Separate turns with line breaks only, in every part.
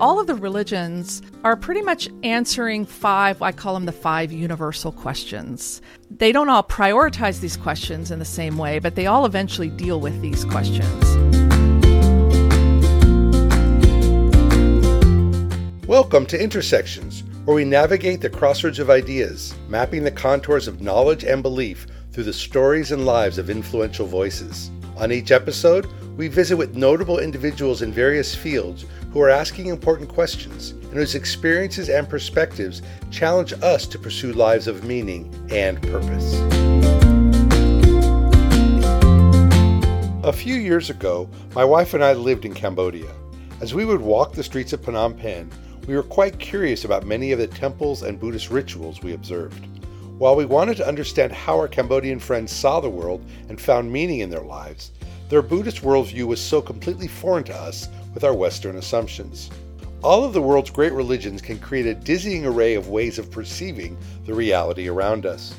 all of the religions are pretty much answering five, I call them the five universal questions. They don't all prioritize these questions in the same way, but they all eventually deal with these questions.
Welcome to Intersections, where we navigate the crossroads of ideas, mapping the contours of knowledge and belief through the stories and lives of influential voices. On each episode, we visit with notable individuals in various fields who are asking important questions and whose experiences and perspectives challenge us to pursue lives of meaning and purpose. A few years ago, my wife and I lived in Cambodia. As we would walk the streets of Phnom Penh, we were quite curious about many of the temples and Buddhist rituals we observed. While we wanted to understand how our Cambodian friends saw the world and found meaning in their lives, their Buddhist worldview was so completely foreign to us with our Western assumptions. All of the world's great religions can create a dizzying array of ways of perceiving the reality around us.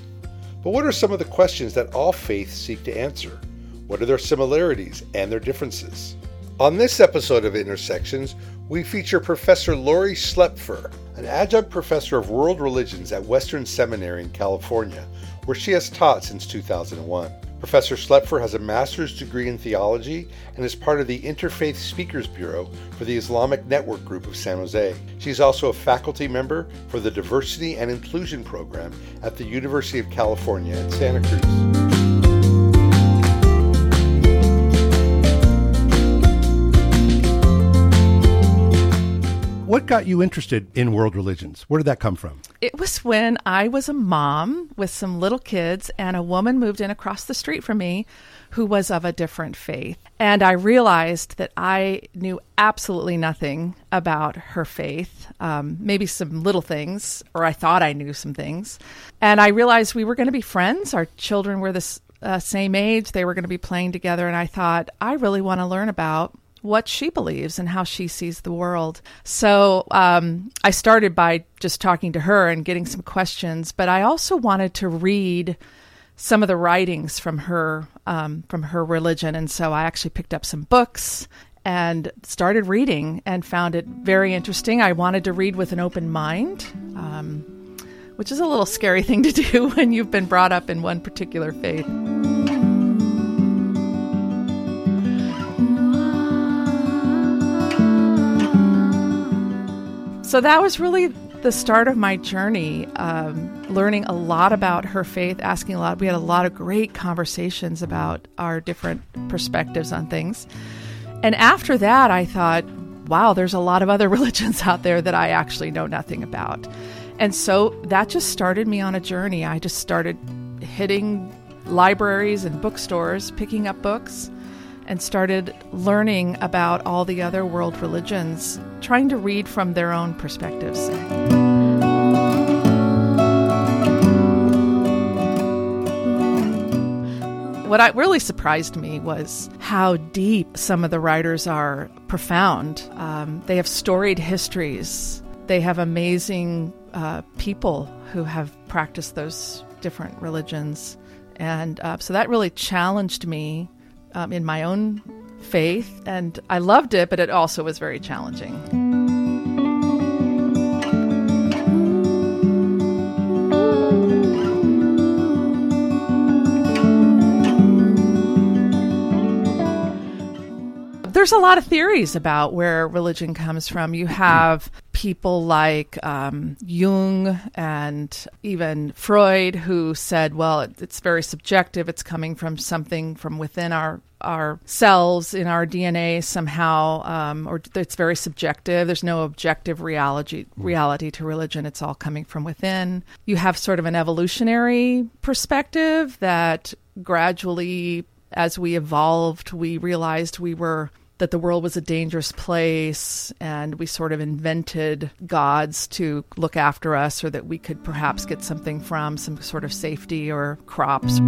But what are some of the questions that all faiths seek to answer? What are their similarities and their differences? On this episode of Intersections, we feature Professor Laurie Schlaepfer, an adjunct professor of world religions at Western Seminary in California, where she has taught since 2001. Professor Schlaepfer has a master's degree in theology and is part of the Interfaith Speakers Bureau for the Islamic Network Group of San Jose. She's also a faculty member for the Diversity and Inclusion Program at the University of California at Santa Cruz. What got you interested in world religions? Where did that come from?
It was when I was a mom with some little kids, and a woman moved in across the street from me who was of a different faith. And I realized that I knew absolutely nothing about her faith, um, maybe some little things, or I thought I knew some things. And I realized we were going to be friends. Our children were the uh, same age, they were going to be playing together. And I thought, I really want to learn about what she believes and how she sees the world. So um, I started by just talking to her and getting some questions, but I also wanted to read some of the writings from her um, from her religion, and so I actually picked up some books and started reading and found it very interesting. I wanted to read with an open mind. Um, which is a little scary thing to do when you've been brought up in one particular faith. So that was really the start of my journey, um, learning a lot about her faith, asking a lot. We had a lot of great conversations about our different perspectives on things. And after that, I thought, wow, there's a lot of other religions out there that I actually know nothing about. And so that just started me on a journey. I just started hitting libraries and bookstores, picking up books and started learning about all the other world religions, trying to read from their own perspectives. What I, really surprised me was how deep some of the writers are, profound. Um, they have storied histories. They have amazing uh, people who have practiced those different religions. And uh, so that really challenged me um, in my own faith, and I loved it, but it also was very challenging. there's a lot of theories about where religion comes from. You have people like um, Jung and even Freud who said, well, it, it's very subjective. It's coming from something from within our our cells in our DNA somehow, um, or it's very subjective. There's no objective reality reality to religion. It's all coming from within. You have sort of an evolutionary perspective that gradually, as we evolved, we realized we were that the world was a dangerous place and we sort of invented gods to look after us or that we could perhaps get something from, some sort of safety or crops.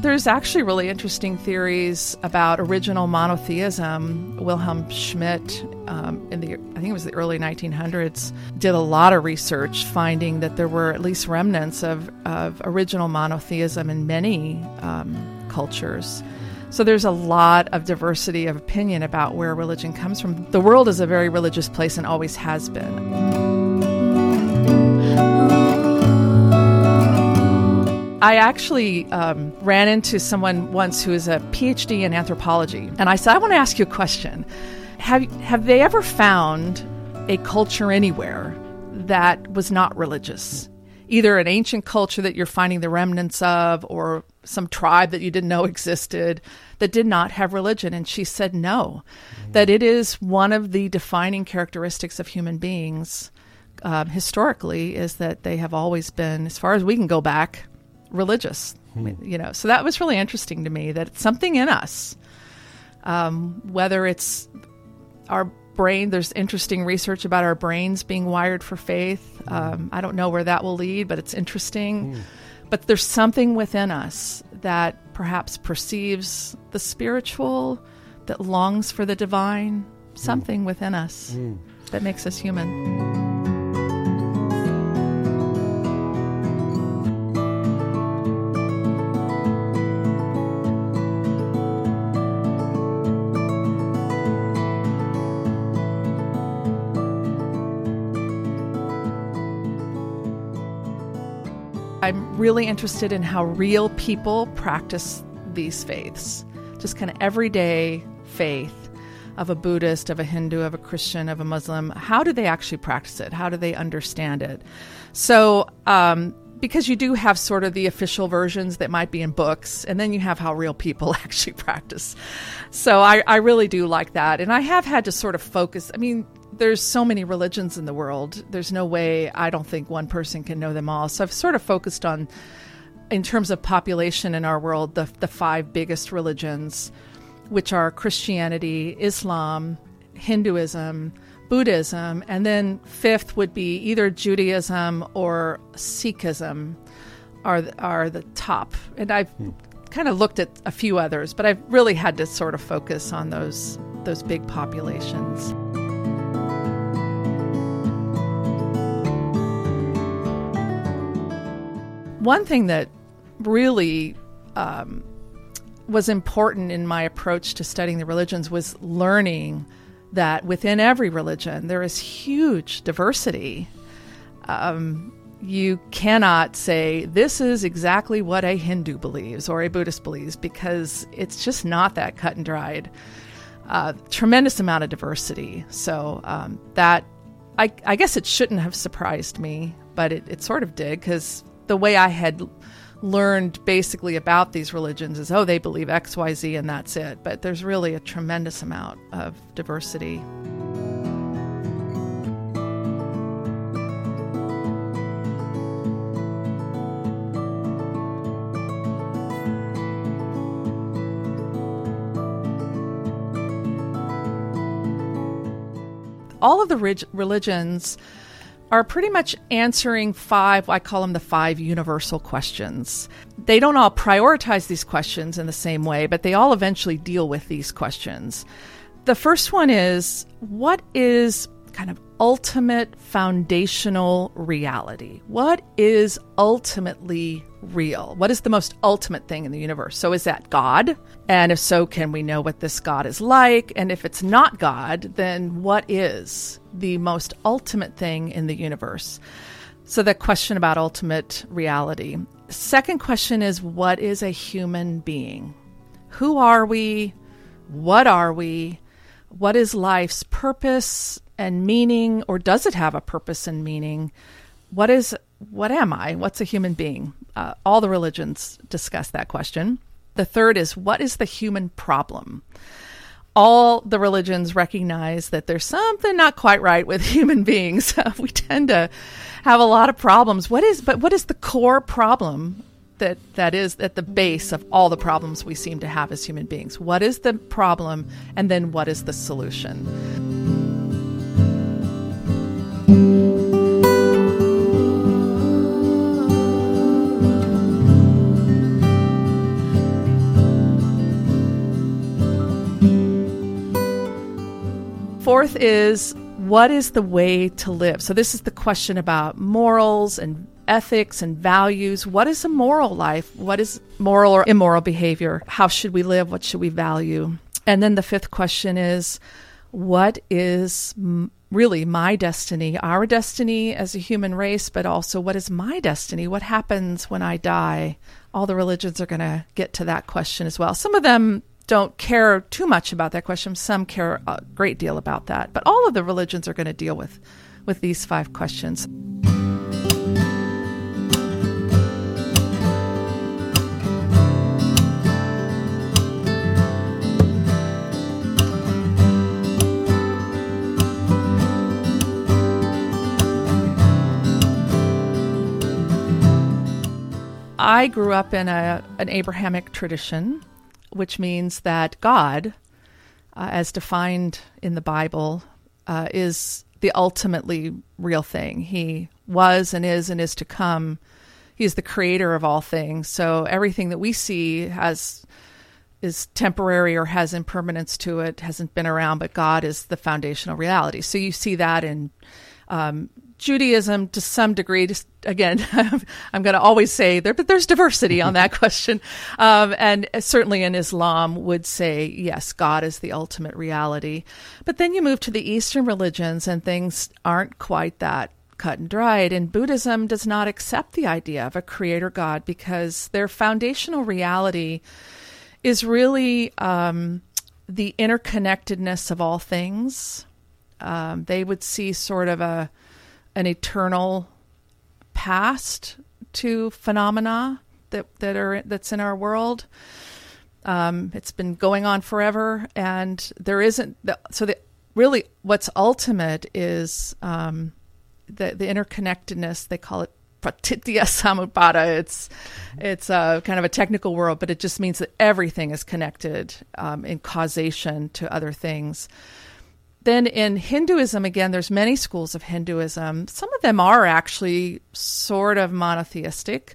There's actually really interesting theories about original monotheism. Wilhelm Schmidt, um, in the I think it was the early 1900s, did a lot of research finding that there were at least remnants of, of original monotheism in many um, cultures So there's a lot of diversity of opinion about where religion comes from. The world is a very religious place and always has been. I actually um, ran into someone once who is a PhD in anthropology, and I said, I want to ask you a question. Have, have they ever found a culture anywhere that was not religious? Either an ancient culture that you're finding the remnants of, or some tribe that you didn't know existed that did not have religion. And she said no, mm-hmm. that it is one of the defining characteristics of human beings um, historically is that they have always been, as far as we can go back, religious. Hmm. You know, so that was really interesting to me that it's something in us, um, whether it's our brain. There's interesting research about our brains being wired for faith. Hmm. Um, I don't know where that will lead, but it's interesting. Mm. But there's something within us that perhaps perceives the spiritual, that longs for the divine, something mm. within us mm. that makes us human. Really interested in how real people practice these faiths, just kind of everyday faith of a Buddhist, of a Hindu, of a Christian, of a Muslim. How do they actually practice it? How do they understand it? So, um, because you do have sort of the official versions that might be in books, and then you have how real people actually practice. So I, I really do like that. And I have had to sort of focus. I mean, there's so many religions in the world. There's no way I don't think one person can know them all. So I've sort of focused on, in terms of population in our world, the the five biggest religions, which are Christianity, Islam, Hinduism, Buddhism, and then fifth would be either Judaism or Sikhism, are are the top. And I've hmm. kind of looked at a few others, but I've really had to sort of focus on those those big populations. One thing that really um, was important in my approach to studying the religions was learning that within every religion there is huge diversity. Um, you cannot say this is exactly what a Hindu believes or a Buddhist believes because it's just not that cut and dried. Uh, tremendous amount of diversity. So um, that I, I, guess it shouldn't have surprised me, but it, it sort of did because the way I had learned basically about these religions is oh, they believe XYZ and that's it. But there's really a tremendous amount of diversity. all of the religions are pretty much answering five, I call them the five universal questions. They don't all prioritize these questions in the same way, but they all eventually deal with these questions. The first one is what is kind of ultimate foundational reality? What is ultimately real? What is the most ultimate thing in the universe? So, is that God? And if so, can we know what this God is like? And if it's not God, then what is the most ultimate thing in the universe? So, the question about ultimate reality. Second question is what is a human being? Who are we? What are we? What is life's purpose? And meaning, or does it have a purpose and meaning? What is what am I? What's a human being? Uh, all the religions discuss that question. The third is what is the human problem? All the religions recognize that there's something not quite right with human beings. we tend to have a lot of problems. What is but what is the core problem that that is at the base of all the problems we seem to have as human beings? What is the problem and then what is the solution? Fourth is what is the way to live? So, this is the question about morals and ethics and values. What is a moral life? What is moral or immoral behavior? How should we live? What should we value? And then the fifth question is what is really my destiny, our destiny as a human race, but also what is my destiny? What happens when I die? All the religions are going to get to that question as well. Some of them don't care too much about that question. Some care a great deal about that. But all of the religions are going to deal with with these five questions. I grew up in a, an Abrahamic tradition, which means that God, uh, as defined in the Bible, uh, is the ultimately real thing. He was and is and is to come. He is the creator of all things. So everything that we see has is temporary or has impermanence to it, hasn't been around, but God is the foundational reality. So you see that in um, Judaism to some degree. Just again, I'm going to always say there, but there's diversity on that question. Um, and certainly in Islam would say yes, God is the ultimate reality. But then you move to the Eastern religions, and things aren't quite that cut and dried. And Buddhism does not accept the idea of a creator God because their foundational reality is really um, the interconnectedness of all things. Um, they would see sort of a an eternal past to phenomena that that are that's in our world. Um, it's been going on forever, and there isn't the, so the really what's ultimate is um, the the interconnectedness. They call it pratitya samutpada. It's it's a kind of a technical world, but it just means that everything is connected um, in causation to other things then in Hinduism, again, there's many schools of Hinduism. Some of them are actually sort of monotheistic,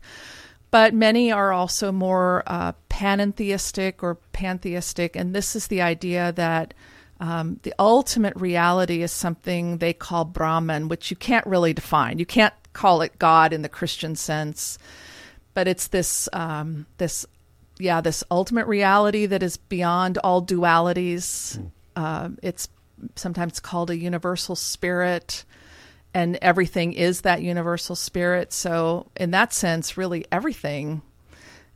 but many are also more uh, panentheistic or pantheistic. And this is the idea that um, the ultimate reality is something they call Brahman, which you can't really define. You can't call it God in the Christian sense, but it's this um, this yeah this ultimate reality that is beyond all dualities. Mm. Uh, it's sometimes called a universal spirit and everything is that universal spirit. So in that sense really everything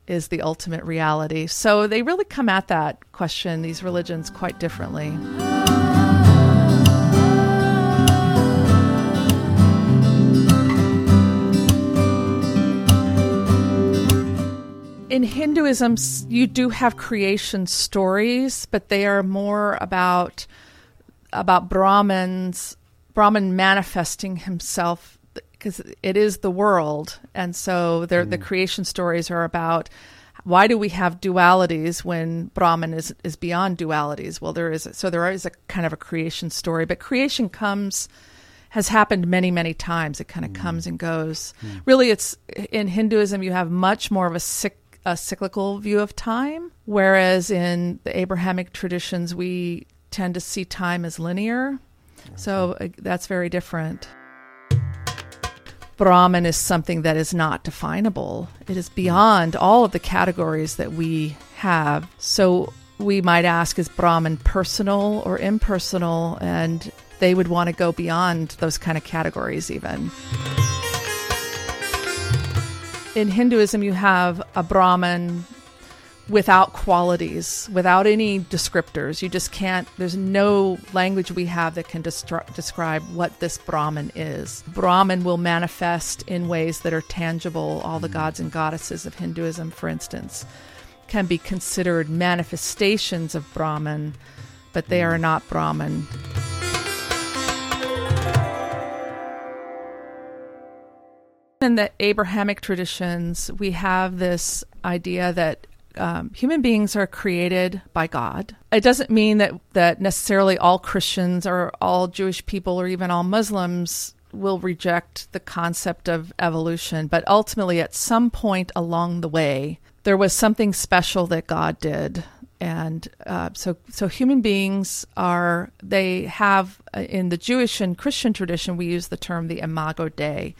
is the ultimate reality. So they really come at that question these religions quite differently. In Hinduism, you do have creation stories, but they are more about about Brahman's Brahman manifesting himself because it is the world, and so mm. the creation stories are about why do we have dualities when Brahman is is beyond dualities? Well, there is so there is a kind of a creation story, but creation comes has happened many many times. It kind of mm. comes and goes. Mm. Really, it's in Hinduism you have much more of a sick a cyclical view of time, whereas in the Abrahamic traditions we tend to see time as linear. So uh, that's very different. Brahman is something that is not definable. It is beyond all of the categories that we have. So we might ask is Brahman personal or impersonal? And they would want to go beyond those kind of categories, even. In Hinduism, you have a Brahman without qualities, without any descriptors. You just can't, there's no language we have that can destru- describe what this Brahman is. Brahman will manifest in ways that are tangible. All the mm. gods and goddesses of Hinduism, for instance, can be considered manifestations of Brahman, but they are mm. not Brahman. In the Abrahamic traditions, we have this idea that um, human beings are created by God. It doesn't mean that that necessarily all Christians or all Jewish people or even all Muslims will reject the concept of evolution, but ultimately, at some point along the way, there was something special that God did. And uh, so, so human beings are, they have, uh, in the Jewish and Christian tradition, we use the term the imago Dei,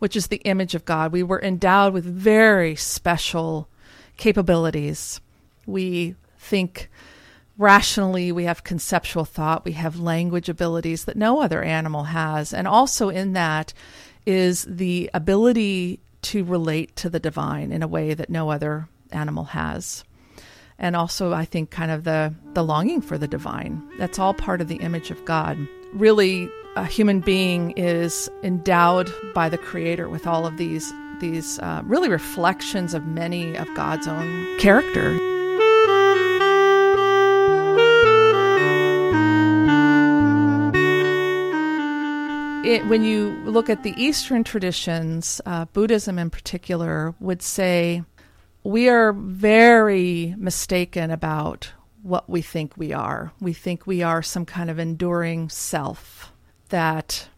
which is the image of God. We were endowed with very special capabilities. We think rationally, we have conceptual thought, we have language abilities that no other animal has. And also in that is the ability to relate to the divine in a way that no other animal has. And also, I think, kind of the, the longing for the divine. That's all part of the image of God. Really, a human being is endowed by the Creator with all of these these uh, really reflections of many of God's own character. It, when you look at the Eastern traditions, uh, Buddhism in particular would say we are very mistaken about what we think we are. We think we are some kind of enduring self that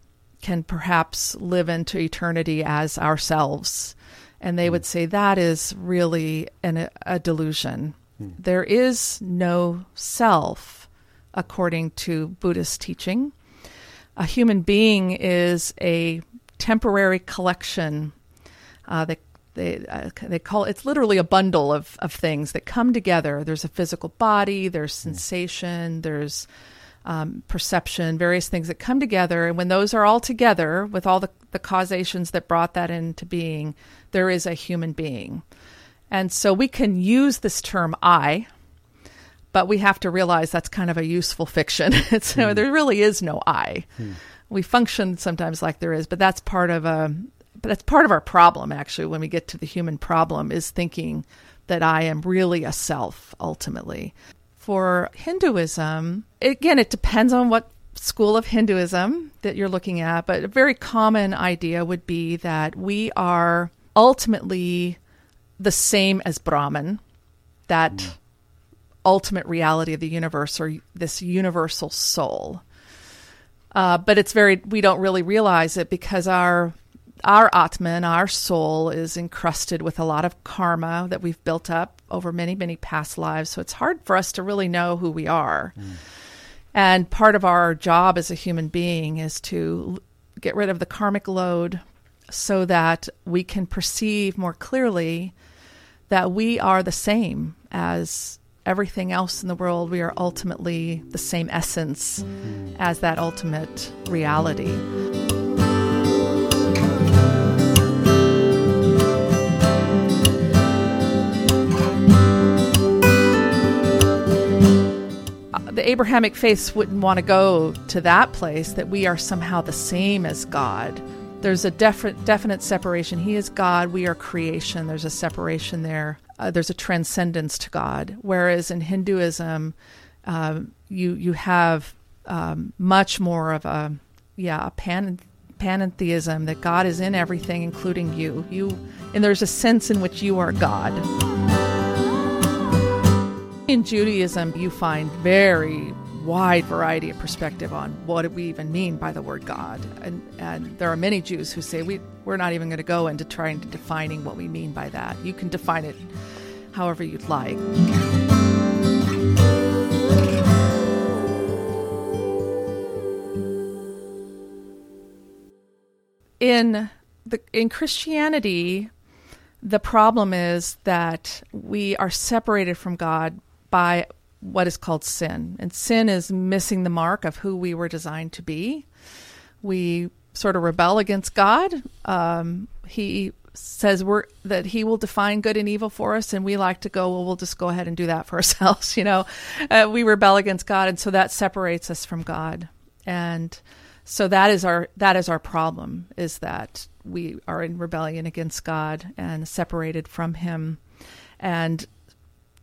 can perhaps live into eternity as ourselves. And they would say that is really an, a delusion. Hmm. There is no self according to Buddhist teaching. A human being is a temporary collection uh, that they uh, they call it's literally a bundle of of things that come together. There's a physical body, there's hmm. sensation, there's um, perception, various things that come together. And when those are all together with all the, the causations that brought that into being, there is a human being. And so we can use this term I, but we have to realize that's kind of a useful fiction. so mm. there really is no I. Mm. We function sometimes like there is, but that's part of a but that's part of our problem actually when we get to the human problem is thinking that I am really a self ultimately for Hinduism, again, it depends on what school of Hinduism that you're looking at, but a very common idea would be that we are ultimately the same as Brahman, that mm. ultimate reality of the universe or this universal soul. Uh, but it's very, we don't really realize it because our our Atman, our soul, is encrusted with a lot of karma that we've built up over many, many past lives. So it's hard for us to really know who we are. Mm. And part of our job as a human being is to get rid of the karmic load so that we can perceive more clearly that we are the same as everything else in the world. We are ultimately the same essence as that ultimate reality. The Abrahamic faiths wouldn't want to go to that place that we are somehow the same as God. There's a definite definite separation. He is God, we are creation. There's a separation there. Uh, there's a transcendence to God. Whereas in Hinduism, um, you you have um, much more of a yeah a pan pantheism that God is in everything, including you. You and there's a sense in which you are God. In Judaism, you find very wide variety of perspective on what do we even mean by the word God. And, and there are many Jews who say we, we're not even going to go into trying to defining what we mean by that. You can define it however you'd like. In the in Christianity, the problem is that we are separated from God by what is called sin. And sin is missing the mark of who we were designed to be. We sort of rebel against God. Um, he says we're that he will define good and evil for us and we like to go well we'll just go ahead and do that for ourselves you know uh, we rebel against god and so that separates us from god and so that is our that is our problem is that we are in rebellion against god and separated from him and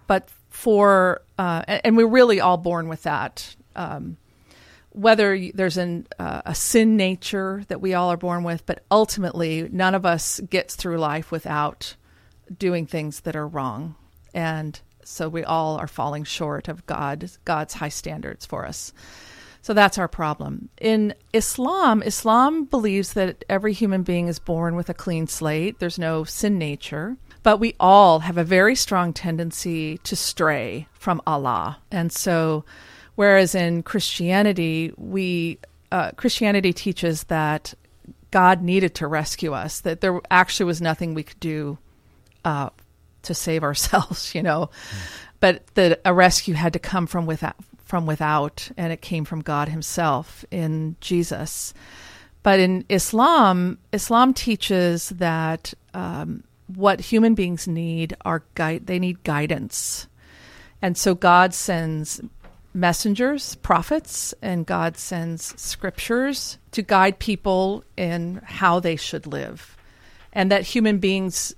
but for uh, and we're really all born with that. Um, whether there's an, uh, a sin nature that we all are born with, but ultimately, none of us gets through life without doing things that are wrong, and so we all are falling short of God God's high standards for us. So that's our problem. In Islam, Islam believes that every human being is born with a clean slate. There's no sin nature. But we all have a very strong tendency to stray from Allah. And so, whereas in Christianity, we uh, Christianity teaches that God needed to rescue us, that there actually was nothing we could do uh, to save ourselves, you know, mm. but that a rescue had to come from without, from without, and it came from God Himself in Jesus. But in Islam, Islam teaches that um, what human beings need are guide. They need guidance, and so God sends messengers, prophets, and God sends scriptures to guide people in how they should live. And that human beings,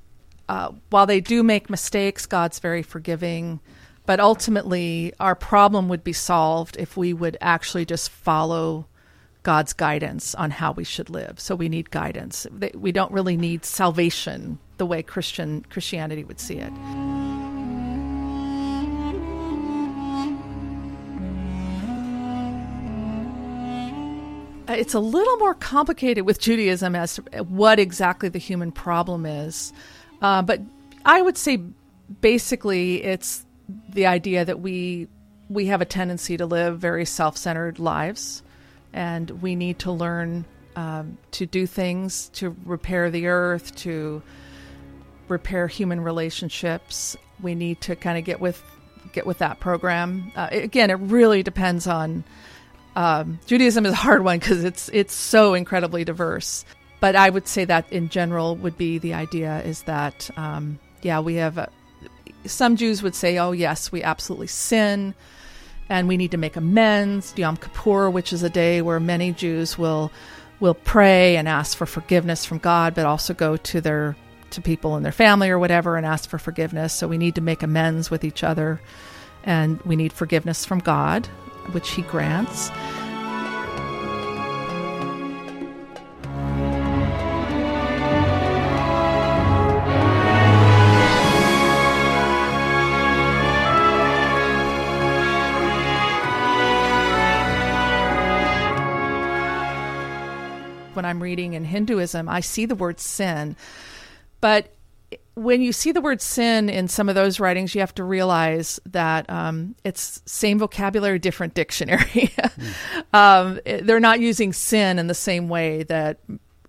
uh, while they do make mistakes, God's very forgiving. But ultimately, our problem would be solved if we would actually just follow God's guidance on how we should live. So we need guidance. We don't really need salvation the way Christian Christianity would see it. It's a little more complicated with Judaism as to what exactly the human problem is. Uh, but I would say basically it's the idea that we we have a tendency to live very self-centered lives, and we need to learn um, to do things to repair the earth, to repair human relationships. We need to kind of get with get with that program. Uh, again, it really depends on um, Judaism is a hard one because it's it's so incredibly diverse. But I would say that in general would be the idea is that um, yeah we have uh, some Jews would say oh yes we absolutely sin and we need to make amends. Yom Kippur, which is a day where many Jews will will pray and ask for forgiveness from God, but also go to their to people in their family or whatever and ask for forgiveness. So we need to make amends with each other, and we need forgiveness from God which he grants. When I'm reading in Hinduism, I see the word sin, but when you see the word sin in some of those writings, you have to realize that um, it's same vocabulary, different dictionary. mm. um, they're not using sin in the same way that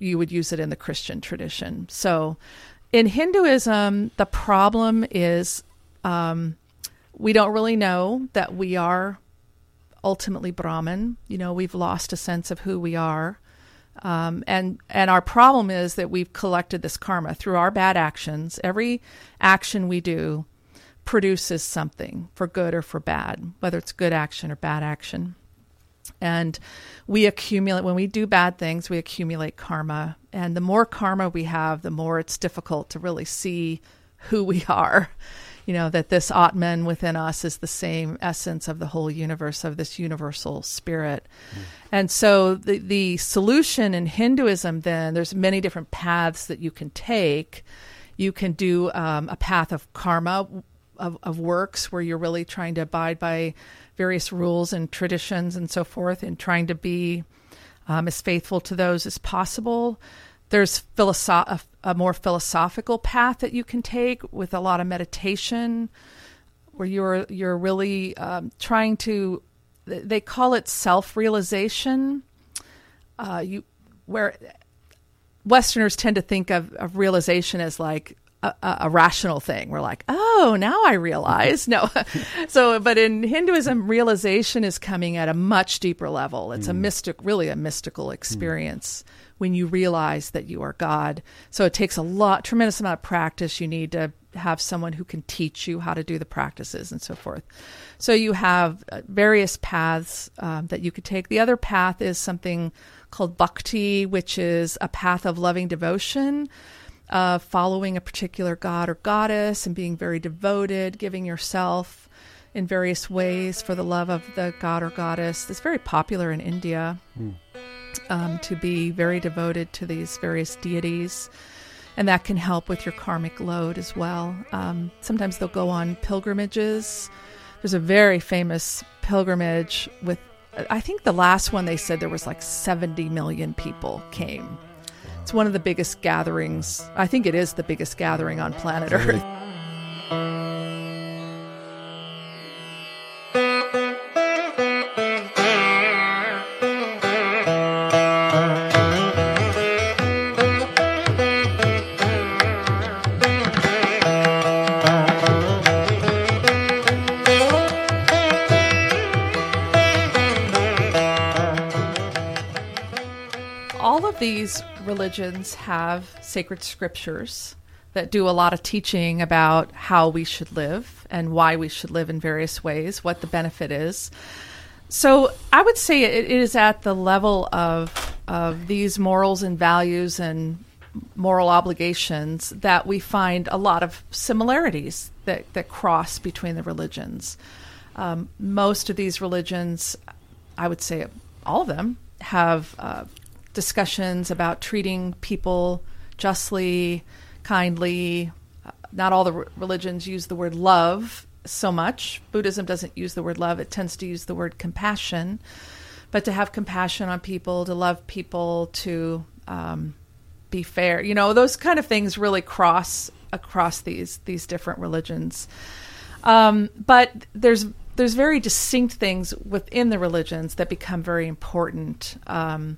you would use it in the Christian tradition. So, in Hinduism, the problem is um, we don't really know that we are ultimately Brahman. You know, we've lost a sense of who we are. Um, and and our problem is that we've collected this karma through our bad actions. Every action we do produces something for good or for bad, whether it's good action or bad action. And we accumulate when we do bad things, we accumulate karma. And the more karma we have, the more it's difficult to really see who we are you know, that this Atman within us is the same essence of the whole universe, of this universal spirit. Mm. And so the, the solution in Hinduism, then, there's many different paths that you can take. You can do um, a path of karma, of, of works, where you're really trying to abide by various rules and traditions and so forth, and trying to be um, as faithful to those as possible. There's philosoph- a, a more philosophical path that you can take with a lot of meditation, where you're you're really um, trying to. They call it self realization. Uh, you where Westerners tend to think of, of realization as like a, a, rational thing. We're like, oh, now I realize. No. so, but in Hinduism, realization is coming at a much deeper level. It's mm. a mystic, really a mystical experience. Mm when you realize that you are God. So it takes a lot, tremendous amount of practice. You need to have someone who can teach you how to do the practices and so forth. So you have uh, various paths um, that you could take. The other path is something called bhakti, which is a path of loving devotion. Uh, following a particular god or goddess and being very devoted, giving yourself in various ways for the love of the god or goddess. It's very popular in India. Mm um, to be very devoted to these various deities. And that can help with your karmic load as well. Um, sometimes they'll go on pilgrimages. There's a very famous pilgrimage with, I think the last one they said there was like 70 million people came. It's one of the biggest gatherings. I think it is the biggest gathering on planet Earth. These religions have sacred scriptures that do a lot of teaching about how we should live and why we should live in various ways, what the benefit is. So I would say it is at the level of of these morals and values and moral obligations that we find a lot of similarities that, that cross between the religions. Um, most of these religions, I would say all of them, have uh, discussions about treating people justly, kindly. Not all the re- religions use the word love so much. Buddhism doesn't use the word love, it tends to use the word compassion. But to have compassion on people, to love people, to um, be fair, you know, those kind of things really cross across these these different religions. Um, but there's there's very distinct things within the religions that become very important. Um,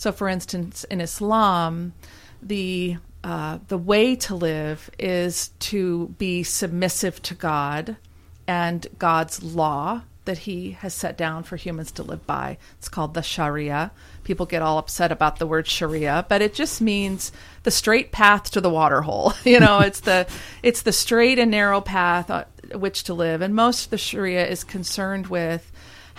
so, for instance, in Islam, the uh, the way to live is to be submissive to God and God's law that He has set down for humans to live by. It's called the Sharia. People get all upset about the word Sharia, but it just means the straight path to the water hole. you know, it's the it's the straight and narrow path uh, which to live, and most of the Sharia is concerned with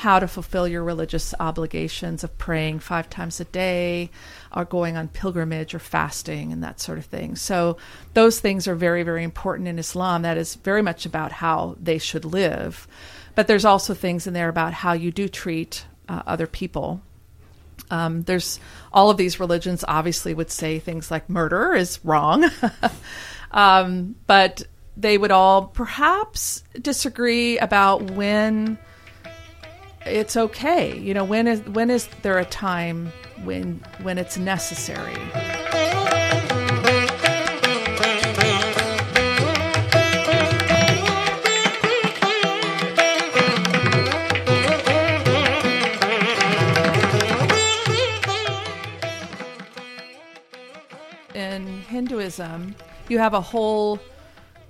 how to fulfill your religious obligations of praying five times a day or going on pilgrimage or fasting and that sort of thing. So, those things are very, very important in Islam. That is very much about how they should live. But there's also things in there about how you do treat uh, other people. Um, there's all of these religions obviously would say things like murder is wrong. um, but they would all perhaps disagree about when it's okay. You know, when is when is there a time when when it's necessary? In Hinduism, you have a whole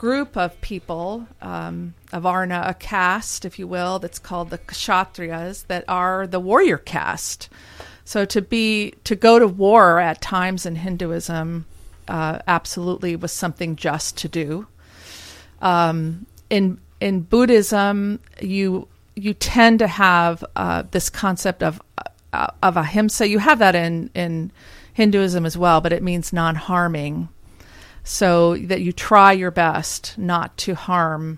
group of people um, of Varna, a caste, if you will, that's called the Kshatriyas, that are the warrior caste. So to be to go to war at times in Hinduism uh, absolutely was something just to do. Um, in in Buddhism, you you tend to have uh, this concept of uh, of ahimsa. You have that in in Hinduism as well, but it means non harming so that you try your best not to harm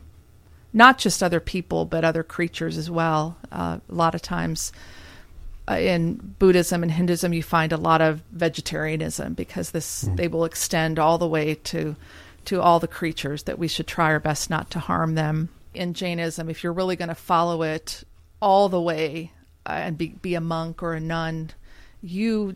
not just other people but other creatures as well uh, a lot of times uh, in buddhism and hinduism you find a lot of vegetarianism because this mm. they will extend all the way to to all the creatures that we should try our best not to harm them in jainism if you're really going to follow it all the way uh, and be, be a monk or a nun you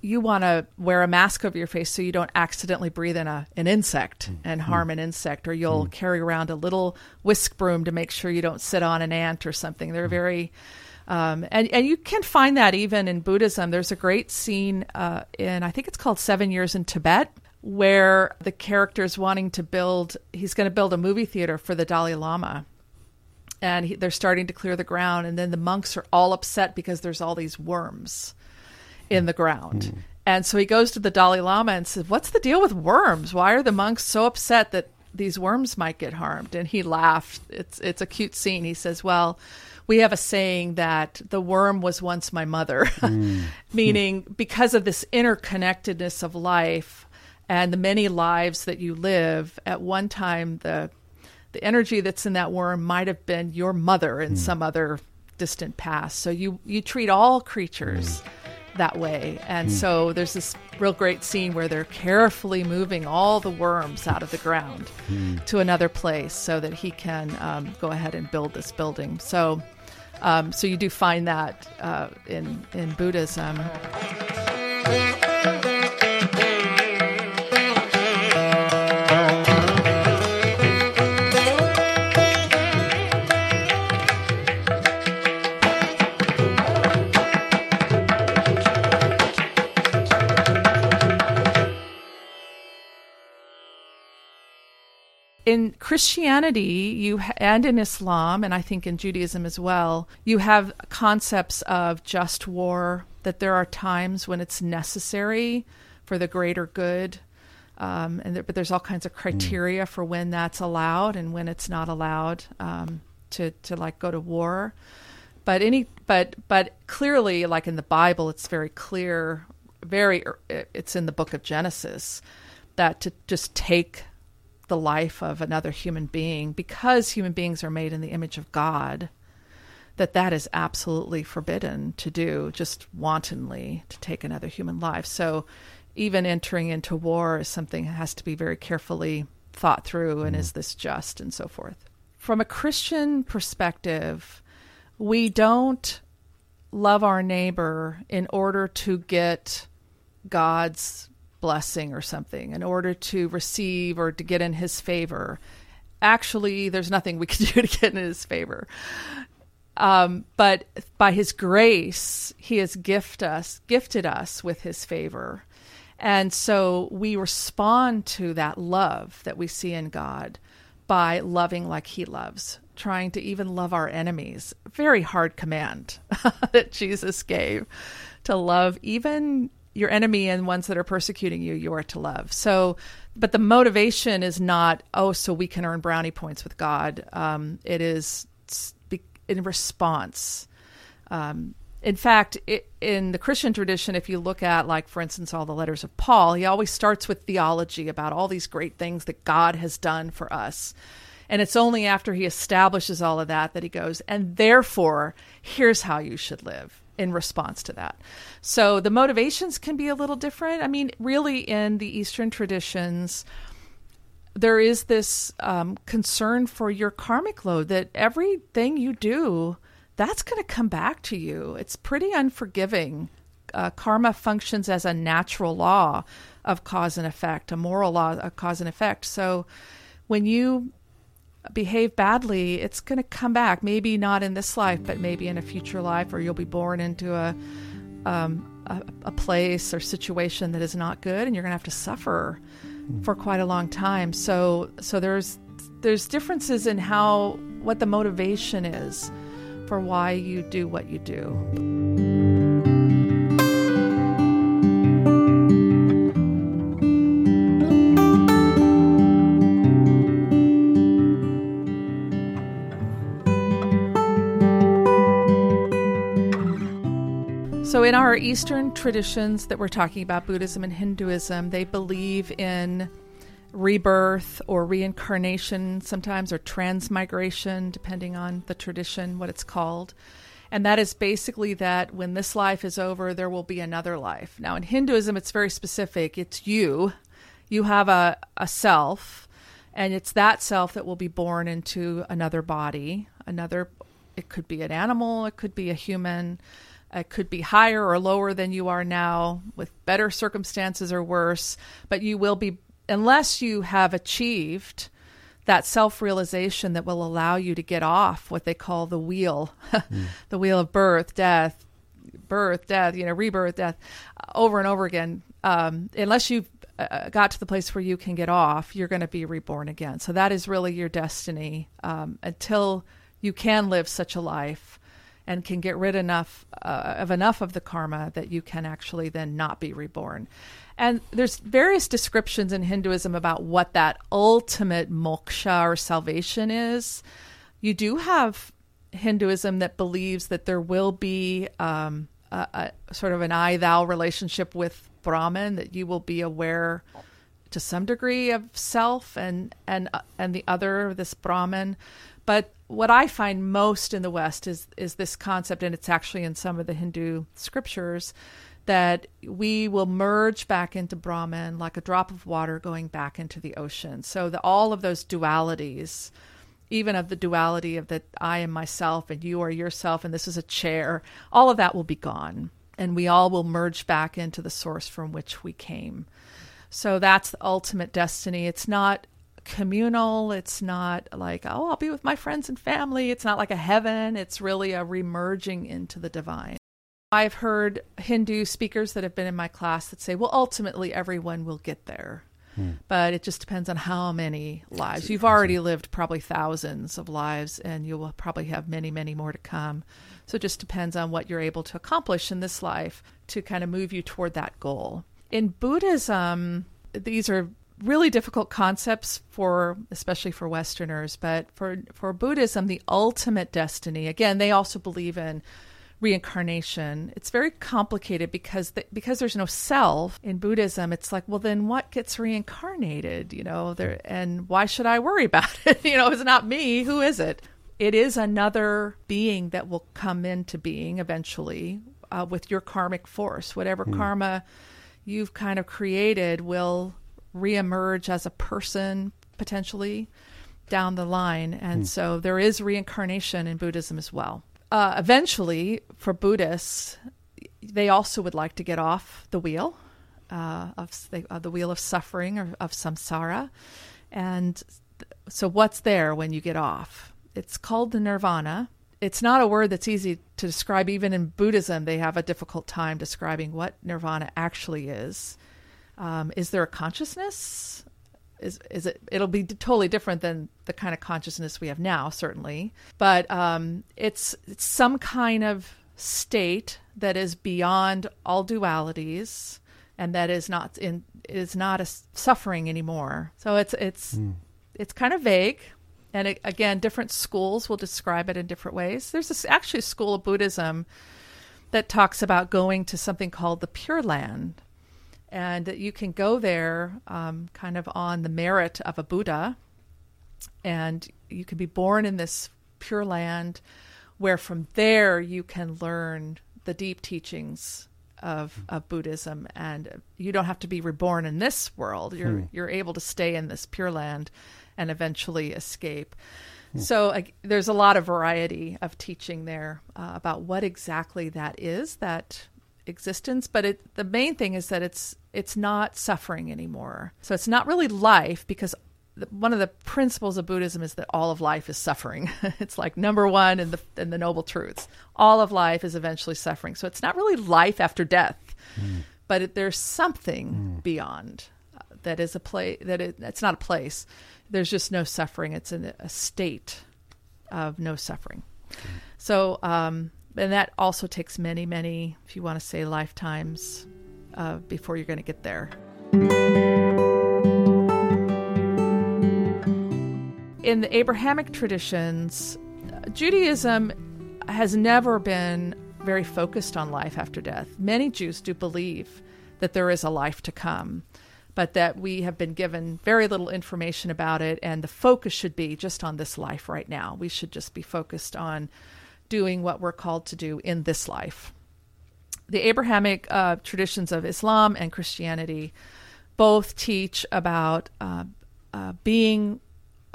you want to wear a mask over your face so you don't accidentally breathe in a, an insect mm-hmm. and harm an insect, or you'll mm. carry around a little whisk broom to make sure you don't sit on an ant or something. They're mm. very, um, and and you can find that even in Buddhism. There's a great scene uh, in I think it's called Seven Years in Tibet, where the character is wanting to build. He's going to build a movie theater for the Dalai Lama. And he, they're starting to clear the ground, and then the monks are all upset because there's all these worms in the ground. Mm. And so he goes to the Dalai Lama and says, What's the deal with worms? Why are the monks so upset that these worms might get harmed? And he laughed. It's it's a cute scene. He says, Well, we have a saying that the worm was once my mother, mm. meaning because of this interconnectedness of life and the many lives that you live, at one time the the energy that's in that worm might have been your mother in mm. some other distant past. So you you treat all creatures mm that way. And mm. so there's this real great scene where they're carefully moving all the worms out of the ground mm. to another place so that he can um, go ahead and build this building. So, um, so you do find that uh, in in Buddhism. In Christianity, you and in Islam, and I think in Judaism as well, you have concepts of just war. That there are times when it's necessary for the greater good, um, and there, but there's all kinds of criteria mm. for when that's allowed and when it's not allowed um, to to like go to war. But any but but clearly, like in the Bible, it's very clear. Very, it's in the book of Genesis that to just take the life of another human being because human beings are made in the image of God that that is absolutely forbidden to do just wantonly to take another human life so even entering into war is something that has to be very carefully thought through and mm. is this just and so forth from a christian perspective we don't love our neighbor in order to get god's blessing or something in order to receive or to get in his favor. Actually, there's nothing we can do to get in his favor. Um, but by his grace, he has gift us, gifted us with his favor. And so we respond to that love that we see in God by loving like he loves, trying to even love our enemies. Very hard command that Jesus gave to love even your enemy and ones that are persecuting you, you are to love. So, but the motivation is not, oh, so we can earn brownie points with God. Um, it is in response. Um, in fact, it, in the Christian tradition, if you look at, like, for instance, all the letters of Paul, he always starts with theology about all these great things that God has done for us. And it's only after he establishes all of that that he goes, and therefore, here's how you should live in response to that. So the motivations can be a little different. I mean, really, in the Eastern traditions, there is this um, concern for your karmic load that everything you do, that's going to come back to you. It's pretty unforgiving. Uh, karma functions as a natural law of cause and effect, a moral law of cause and effect. So when you behave badly, it's going to come back. Maybe not in this life, but maybe in a future life, or you'll be born into a, um, a, a place or situation that is not good, and you're going to have to suffer for quite a long time. So, so there's there's differences in how what the motivation is for why you do what you do. In our Eastern traditions that we're talking about, Buddhism and Hinduism, they believe in rebirth or reincarnation sometimes, or transmigration, depending on the tradition, what it's called. And that is basically that when this life is over, there will be another life. Now, in Hinduism, it's very specific. It's you. You have a, a self, and it's that self that will be born into another body, another, it could be an animal, it could be a human it could be higher or lower than you are now, with better circumstances or worse, but you will be, unless you have achieved that self realization that will allow you to get off what they call the wheel, mm. the wheel of birth, death, birth, death, you know, rebirth, death, over and over again. Um, unless you've uh, got to the place where you can get off, you're going to be reborn again. So that is really your destiny um, until you can live such a life and can get rid enough uh, of enough of the karma that you can actually then not be reborn. And there's various descriptions in Hinduism about what that ultimate moksha or salvation is. You do have Hinduism that believes that there will be um, a, a, sort of an I thou relationship with Brahman, that you will be aware to some degree of self and and uh, and the other, this Brahman. But what I find most in the West is is this concept, and it's actually in some of the Hindu scriptures, that we will merge back into Brahman like a drop of water going back into the ocean. So the, all of those dualities, even of the duality of that I am myself and you are yourself and this is a chair, all of that will be gone, and we all will merge back into the source from which we came. So that's the ultimate destiny. It's not communal. It's not like, oh, I'll be with my friends and family. It's not like a heaven. It's really a remerging into the divine. I've heard Hindu speakers that have been in my class that say, well, ultimately everyone will get there. Hmm. but it just depends on how many lives. You've already lived probably thousands of lives, and you will probably have many, many more to come. So it just depends on what you're able to accomplish in this life to kind of move you toward that goal. In Buddhism, these are really difficult concepts for especially for westerners but for for buddhism the ultimate destiny again they also believe in reincarnation. It's very complicated because the, because there's no self in buddhism it's like well then what gets reincarnated you know there and why should i worry about it? You know it's not me who is it? It is another being that will come into being eventually uh, with your karmic force. Whatever karma you've kind of created will reemerge as a person potentially down the line. And so there is reincarnation in Buddhism as well. Uh, eventually, for Buddhists, they also would like to get off the wheel uh, of the, uh, the wheel of suffering or of samsara. And th- so, what's there when you get off? It's called the nirvana. It's not a word that's easy to describe. Even in Buddhism, they have a difficult time describing what nirvana actually is. Um, is there a consciousness? Is is it? It'll be totally different than the kind of consciousness we have now, certainly. But um, it's it's some kind of state that is beyond all dualities, and that is not in is not a suffering anymore. So it's it's it's kind of vague. And it, again, different schools will describe it in different ways. There's this, actually a school of Buddhism that talks about going to something called the Pure Land, and that you can go there um, kind of on the merit of a Buddha, and you can be born in this pure land, where from there you can learn the deep teachings of, of Buddhism, and you don't have to be reborn in this world. You're you're able to stay in this pure land, and eventually escape. So uh, there's a lot of variety of teaching there uh, about what exactly that is that existence but it the main thing is that it's it's not suffering anymore. So it's not really life because one of the principles of buddhism is that all of life is suffering. It's like number one in the in the noble truths. All of life is eventually suffering. So it's not really life after death but it, there's something beyond uh, that is a place that it, it's not a place. There's just no suffering. It's in a state of no suffering. So um, and that also takes many, many, if you want to say lifetimes, uh, before you're going to get there. In the Abrahamic traditions, Judaism has never been very focused on life after death. Many Jews do believe that there is a life to come, but that we have been given very little information about it, and the focus should be just on this life right now. We should just be focused on doing what we're called to do in this life. The Abrahamic uh, traditions of Islam and Christianity both teach about uh, uh, being,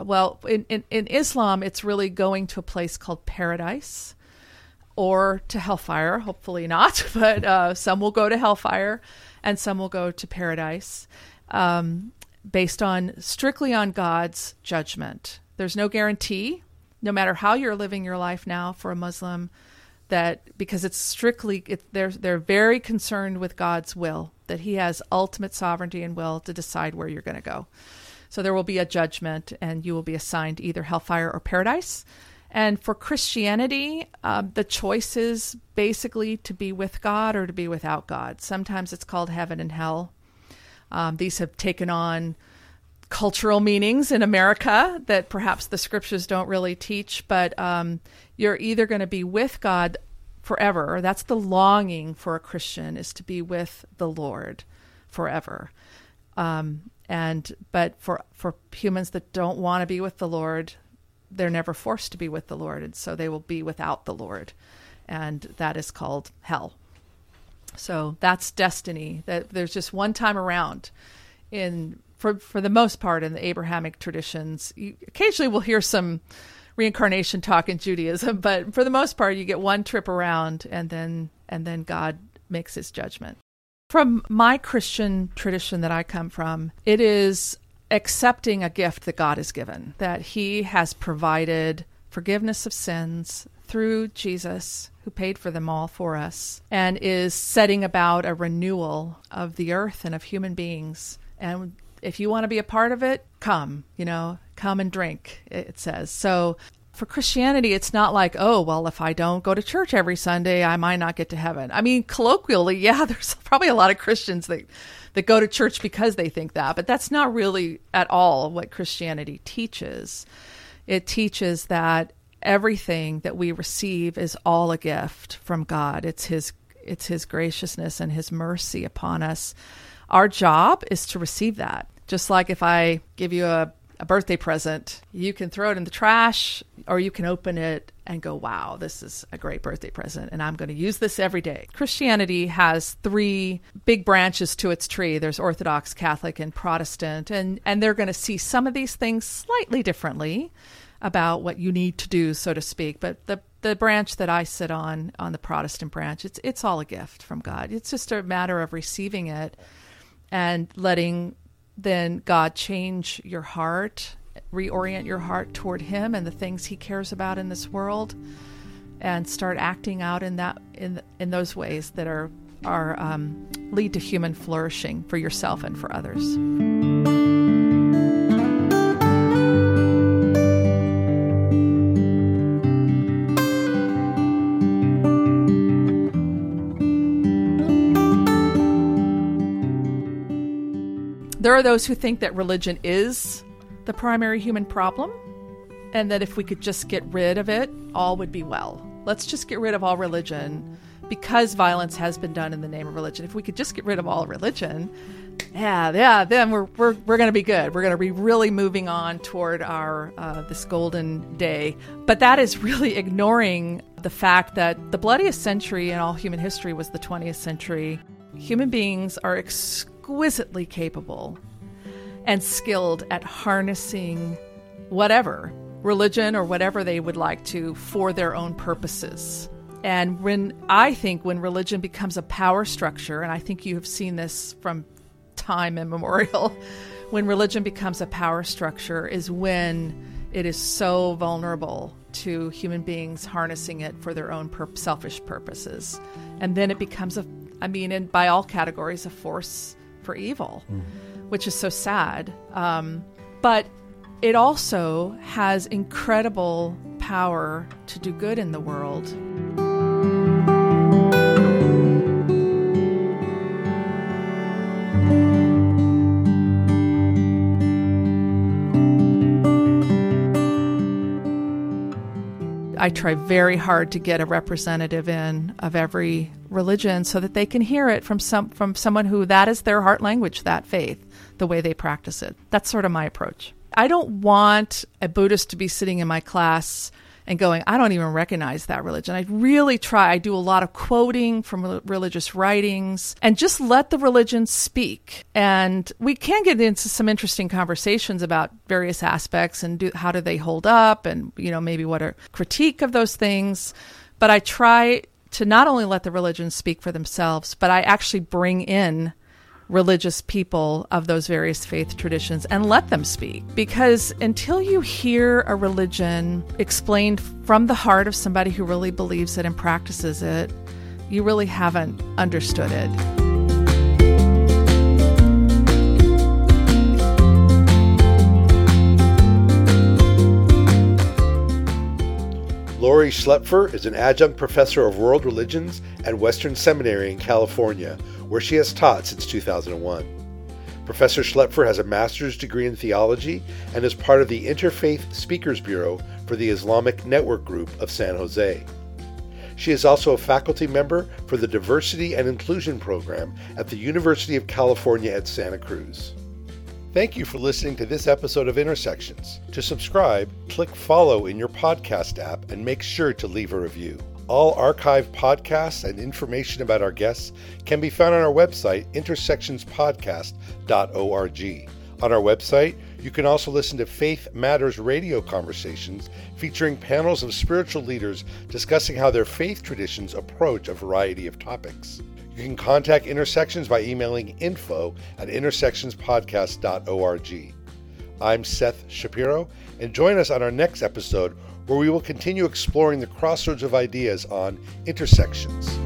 well, in, in, in Islam, it's really going to a place called paradise or to hellfire, hopefully not, but uh, some will go to hellfire and some will go to paradise um, based on strictly on God's judgment. There's no guarantee no matter how you're living your life now for a Muslim, that because it's strictly it, they're they're very concerned with God's will, that He has ultimate sovereignty and will to decide where you're going to go. So there will be a judgment, and you will be assigned either hellfire or paradise. And for Christianity, um, the choice is basically to be with God or to be without God. Sometimes it's called heaven and hell. Um, these have taken on cultural meanings in America that perhaps the scriptures don't really teach, but um, you're either going to be with God forever. That's the longing for a Christian is to be with the Lord forever. Um, and but for for humans that don't want to be with the Lord, they're never forced to be with the Lord, and so they will be without the Lord, and that is called hell. So that's destiny. That there's just one time around in for for the most part in the Abrahamic traditions. You, occasionally we'll hear some reincarnation talk in Judaism, but for the most part you get one trip around and then and then God makes his judgment. From my Christian tradition that I come from, it is accepting a gift that God has given, that he has provided forgiveness of sins through Jesus who paid for them all for us and is setting about a renewal of the earth and of human beings and If you want to be a part of it, come, you know, come and drink, it says. So for Christianity, it's not like, oh, well, if I don't go to church every Sunday, I might not get to heaven. I mean, colloquially, yeah, there's probably a lot of Christians that, that go to church because they think that, but that's not really at all what Christianity teaches. It teaches that everything that we receive is all a gift from God. It's his it's his graciousness and his mercy upon us. Our job is to receive that. Just like if I give you a, a birthday present, you can throw it in the trash or you can open it and go, wow, this is a great birthday present, and I'm going to use this every day. Christianity has three big branches to its tree there's Orthodox, Catholic, and Protestant, and, and they're going to see some of these things slightly differently about what you need to do, so to speak. But the the branch that I sit on, on the Protestant branch, it's it's all a gift from God. It's just a matter of receiving it and letting then God change your heart, reorient your heart toward Him and the things He cares about in this world, and start acting out in that in in those ways that are are um, lead to human flourishing for yourself and for others. There are those who think that religion is the primary human problem, and that if we could just get rid of it, all would be well. Let's just get rid of all religion because violence has been done in the name of religion. If we could just get rid of all religion, yeah, yeah, then we're we're, we're going to be good. We're going to be really moving on toward our uh, this golden day. But that is really ignoring the fact that the bloodiest century in all human history was the 20th century. Human beings are exquisitely capable and skilled at harnessing whatever religion or whatever they would like to for their own purposes. And when I think when religion becomes a power structure, and I think you have seen this from time immemorial, when religion becomes a power structure is when it is so vulnerable to human beings harnessing it for their own selfish purposes. And then it becomes a, I mean, in, by all categories, a force for evil, mm. which is so sad. Um, but it also has incredible power to do good in the world. I try very hard to get a representative in of every religion so that they can hear it from some from someone who that is their heart language, that faith, the way they practice it. That's sort of my approach. I don't want a Buddhist to be sitting in my class and going, I don't even recognize that religion. I really try. I do a lot of quoting from religious writings and just let the religion speak. And we can get into some interesting conversations about various aspects and do, how do they hold up and, you know, maybe what are critique of those things. But I try to not only let the religions speak for themselves, but I actually bring in religious people of those various faith traditions and let them speak. Because until you hear a religion explained from the heart of somebody who really believes it and practices it, you really haven't understood it.
Laurie Schlaepfer is an adjunct professor of world religions at Western Seminary in California, where she has taught since 2001. Professor Schlaepfer has a master's degree in theology and is part of the Interfaith Speakers Bureau for the Islamic Network Group of San Jose. She is also a faculty member for the Diversity and Inclusion Program at the University of California at Santa Cruz. Thank you for listening to this episode of Intersections. To subscribe, click follow in your podcast app and make sure to leave a review. All archived podcasts and information about our guests can be found on our website, intersectionspodcast.org. On our website, you can also listen to Faith Matters radio conversations featuring panels of spiritual leaders discussing how their faith traditions approach a variety of topics. You can contact Intersections by emailing info at intersectionspodcast.org. I'm Seth Shapiro, and join us on our next episode where we will continue exploring the crossroads of ideas on intersections.